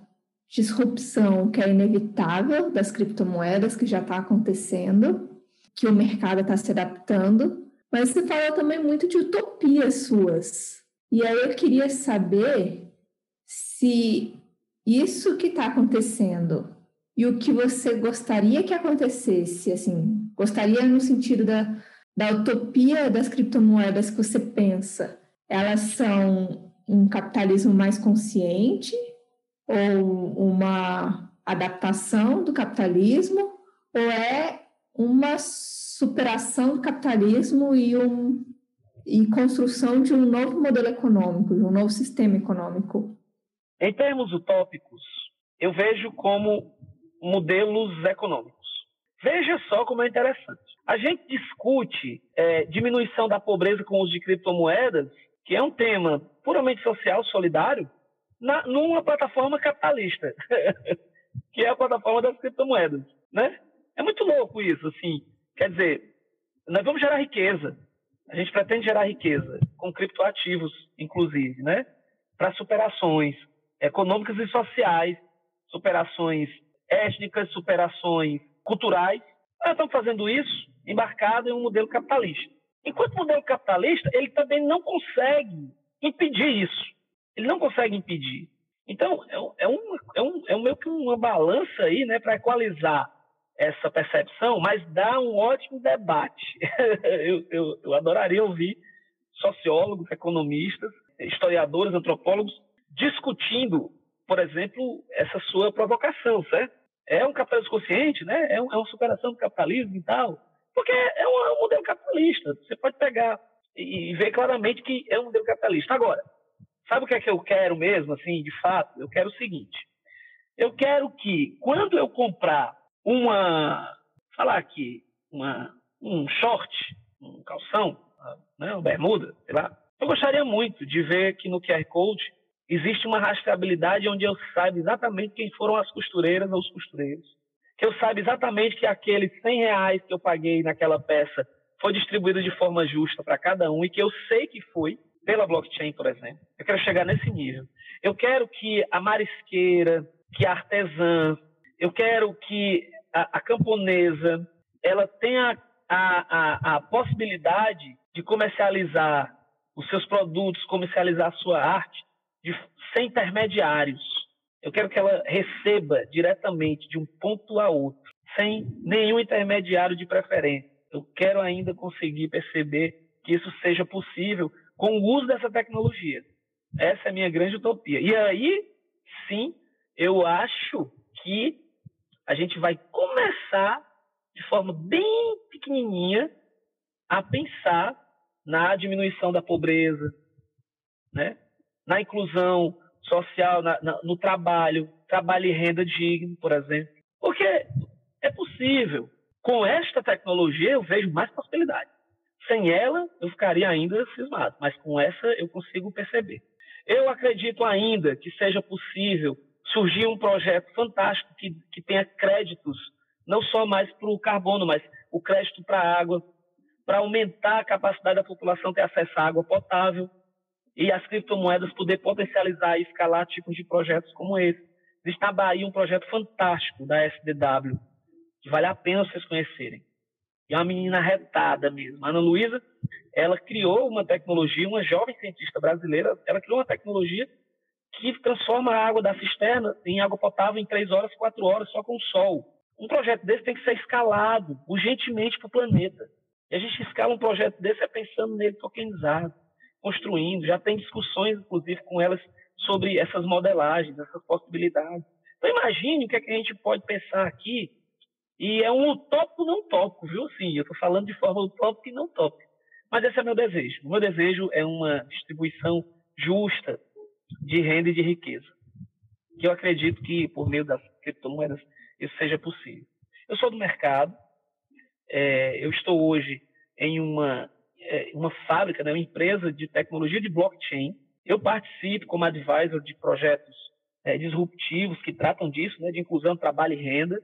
Speaker 2: disrupção que é inevitável das criptomoedas que já está acontecendo, que o mercado está se adaptando, mas você falou também muito de utopias suas. E aí eu queria saber se isso que está acontecendo e o que você gostaria que acontecesse, assim, gostaria no sentido da, da utopia das criptomoedas que você pensa, elas são um capitalismo mais consciente ou uma adaptação do capitalismo ou é uma superação do capitalismo e, um, e construção de um novo modelo econômico, de um novo sistema econômico?
Speaker 4: Em termos utópicos, eu vejo como modelos econômicos. Veja só como é interessante. A gente discute é, diminuição da pobreza com o uso de criptomoedas, que é um tema puramente social, solidário, na, numa plataforma capitalista, *laughs* que é a plataforma das criptomoedas, né? É muito louco isso, assim. Quer dizer, nós vamos gerar riqueza. A gente pretende gerar riqueza com criptoativos, inclusive, né? Para superações econômicas e sociais, superações étnicas, superações culturais. Nós estamos fazendo isso embarcado em um modelo capitalista. Enquanto modelo capitalista, ele também não consegue impedir isso. Ele não consegue impedir. Então, é, é, um, é, um, é meio que uma balança aí, né, para equalizar essa percepção, mas dá um ótimo debate. *laughs* eu, eu, eu adoraria ouvir sociólogos, economistas, historiadores, antropólogos discutindo, por exemplo, essa sua provocação, certo? É um capitalismo consciente, né? É, é uma superação do capitalismo e tal. Porque é um, é modelo capitalista. Você pode pegar e ver claramente que é um modelo capitalista. Agora, sabe o que é que eu quero mesmo, assim, de fato? Eu quero o seguinte. Eu quero que, quando eu comprar uma, falar aqui, uma, um short, um calção, né, uma bermuda, sei lá, eu gostaria muito de ver que no QR Code existe uma rastreabilidade onde eu saiba exatamente quem foram as costureiras ou os costureiros, que eu saiba exatamente que aqueles 100 reais que eu paguei naquela peça foi distribuído de forma justa para cada um e que eu sei que foi pela blockchain, por exemplo. Eu quero chegar nesse nível. Eu quero que a marisqueira, que a artesã, eu quero que a, a camponesa ela tenha a, a, a possibilidade de comercializar os seus produtos, comercializar a sua arte de, sem intermediários. Eu quero que ela receba diretamente de um ponto a outro, sem nenhum intermediário de preferência. Eu quero ainda conseguir perceber que isso seja possível com o uso dessa tecnologia. Essa é a minha grande utopia. E aí, sim, eu acho que a gente vai começar de forma bem pequenininha a pensar na diminuição da pobreza, né? na inclusão social, na, na, no trabalho, trabalho e renda digno, por exemplo. Porque é possível. Com esta tecnologia, eu vejo mais possibilidades. Sem ela, eu ficaria ainda cismado, mas com essa eu consigo perceber. Eu acredito ainda que seja possível surgir um projeto fantástico que, que tenha créditos, não só mais para o carbono, mas o crédito para a água, para aumentar a capacidade da população ter acesso à água potável e as criptomoedas poder potencializar e escalar tipos de projetos como esse. Existe na Bahia um projeto fantástico da SDW, que vale a pena vocês conhecerem. E é uma menina retada mesmo. A Ana Luísa, ela criou uma tecnologia, uma jovem cientista brasileira, ela criou uma tecnologia que transforma a água da cisterna em água potável em três horas, quatro horas, só com o sol. Um projeto desse tem que ser escalado urgentemente para o planeta. E a gente escala um projeto desse é pensando nele tokenizado, construindo, já tem discussões, inclusive, com elas sobre essas modelagens, essas possibilidades. Então, imagine o que, é que a gente pode pensar aqui, e é um utópico não tópico, viu? Sim, eu estou falando de forma utópica e não tópica. Mas esse é meu desejo. O meu desejo é uma distribuição justa de renda e de riqueza. Que eu acredito que, por meio das criptomoedas, isso seja possível. Eu sou do mercado, é, eu estou hoje em uma, é, uma fábrica, né, uma empresa de tecnologia de blockchain. Eu participo como advisor de projetos é, disruptivos que tratam disso, né, de inclusão, trabalho e renda,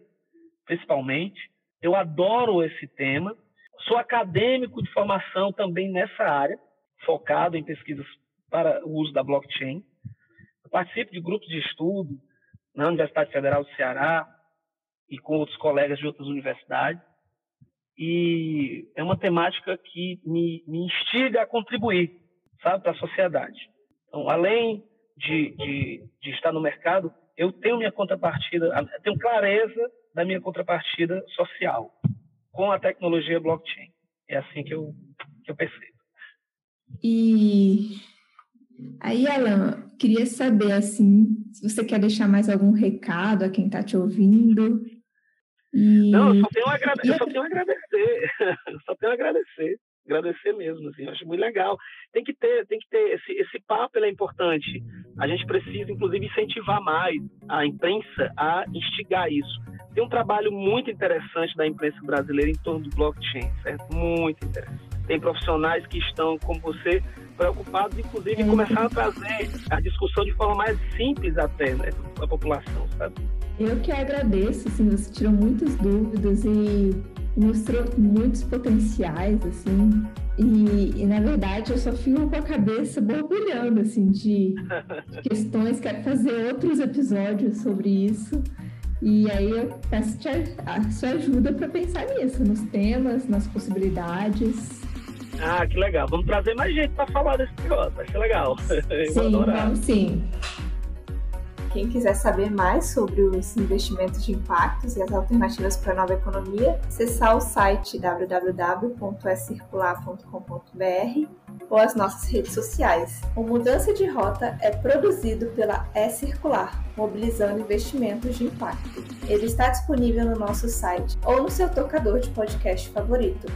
Speaker 4: principalmente. Eu adoro esse tema. Sou acadêmico de formação também nessa área, focado em pesquisas para o uso da blockchain. Eu participo de grupos de estudo na Universidade Federal do Ceará e com outros colegas de outras universidades. E é uma temática que me, me instiga a contribuir, sabe, para a sociedade. Então, além de, de, de estar no mercado, eu tenho minha contrapartida, tenho clareza da minha contrapartida social com a tecnologia blockchain. É assim que eu, que eu percebo.
Speaker 2: E aí, Alan, queria saber assim, se você quer deixar mais algum recado a quem está te ouvindo.
Speaker 4: E... Não, eu só tenho a, agrade... eu só tenho a agradecer. *laughs* eu só tenho a agradecer. Agradecer mesmo, assim, acho muito legal. Tem que ter, tem que ter esse, esse papo é importante. A gente precisa, inclusive, incentivar mais a imprensa a instigar isso. Tem um trabalho muito interessante da imprensa brasileira em torno do blockchain, certo? Muito interessante. Tem profissionais que estão, como você, preocupados, inclusive, em começar a trazer a discussão de forma mais simples até, né, para a população, sabe?
Speaker 2: Eu que agradeço, assim, você tirou muitas dúvidas e mostrou muitos potenciais, assim. E, e, na verdade eu só fico com a cabeça borbulhando, assim, de, de *laughs* questões. Quero fazer outros episódios sobre isso. E aí eu peço a sua ajuda para pensar nisso, nos temas, nas possibilidades.
Speaker 4: Ah, que legal. Vamos trazer mais gente para falar desse negócio. Ser legal. *laughs*
Speaker 2: Sim, vamos sim.
Speaker 3: Quem quiser saber mais sobre os investimentos de impactos e as alternativas para a nova economia, acessar o site www.ecircular.com.br ou as nossas redes sociais. O Mudança de Rota é produzido pela E-Circular, mobilizando investimentos de impacto. Ele está disponível no nosso site ou no seu tocador de podcast favorito.